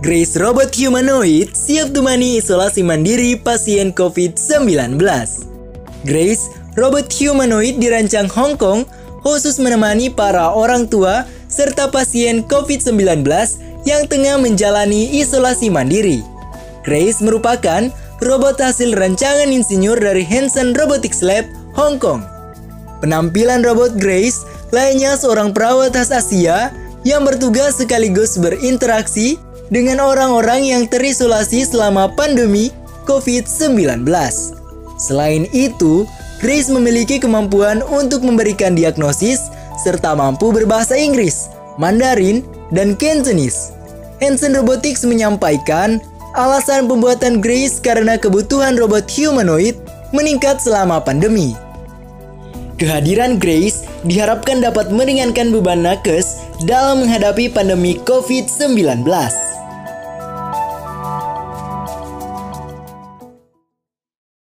Grace Robot Humanoid siap temani isolasi mandiri pasien COVID-19. Grace Robot Humanoid dirancang Hong Kong khusus menemani para orang tua serta pasien COVID-19 yang tengah menjalani isolasi mandiri. Grace merupakan robot hasil rancangan insinyur dari Hanson Robotics Lab, Hong Kong. Penampilan robot Grace lainnya seorang perawat khas Asia yang bertugas sekaligus berinteraksi dengan orang-orang yang terisolasi selama pandemi COVID-19. Selain itu, Grace memiliki kemampuan untuk memberikan diagnosis serta mampu berbahasa Inggris, Mandarin, dan Cantonese. Hanson Robotics menyampaikan alasan pembuatan Grace karena kebutuhan robot humanoid meningkat selama pandemi. Kehadiran Grace diharapkan dapat meringankan beban nakes dalam menghadapi pandemi COVID-19.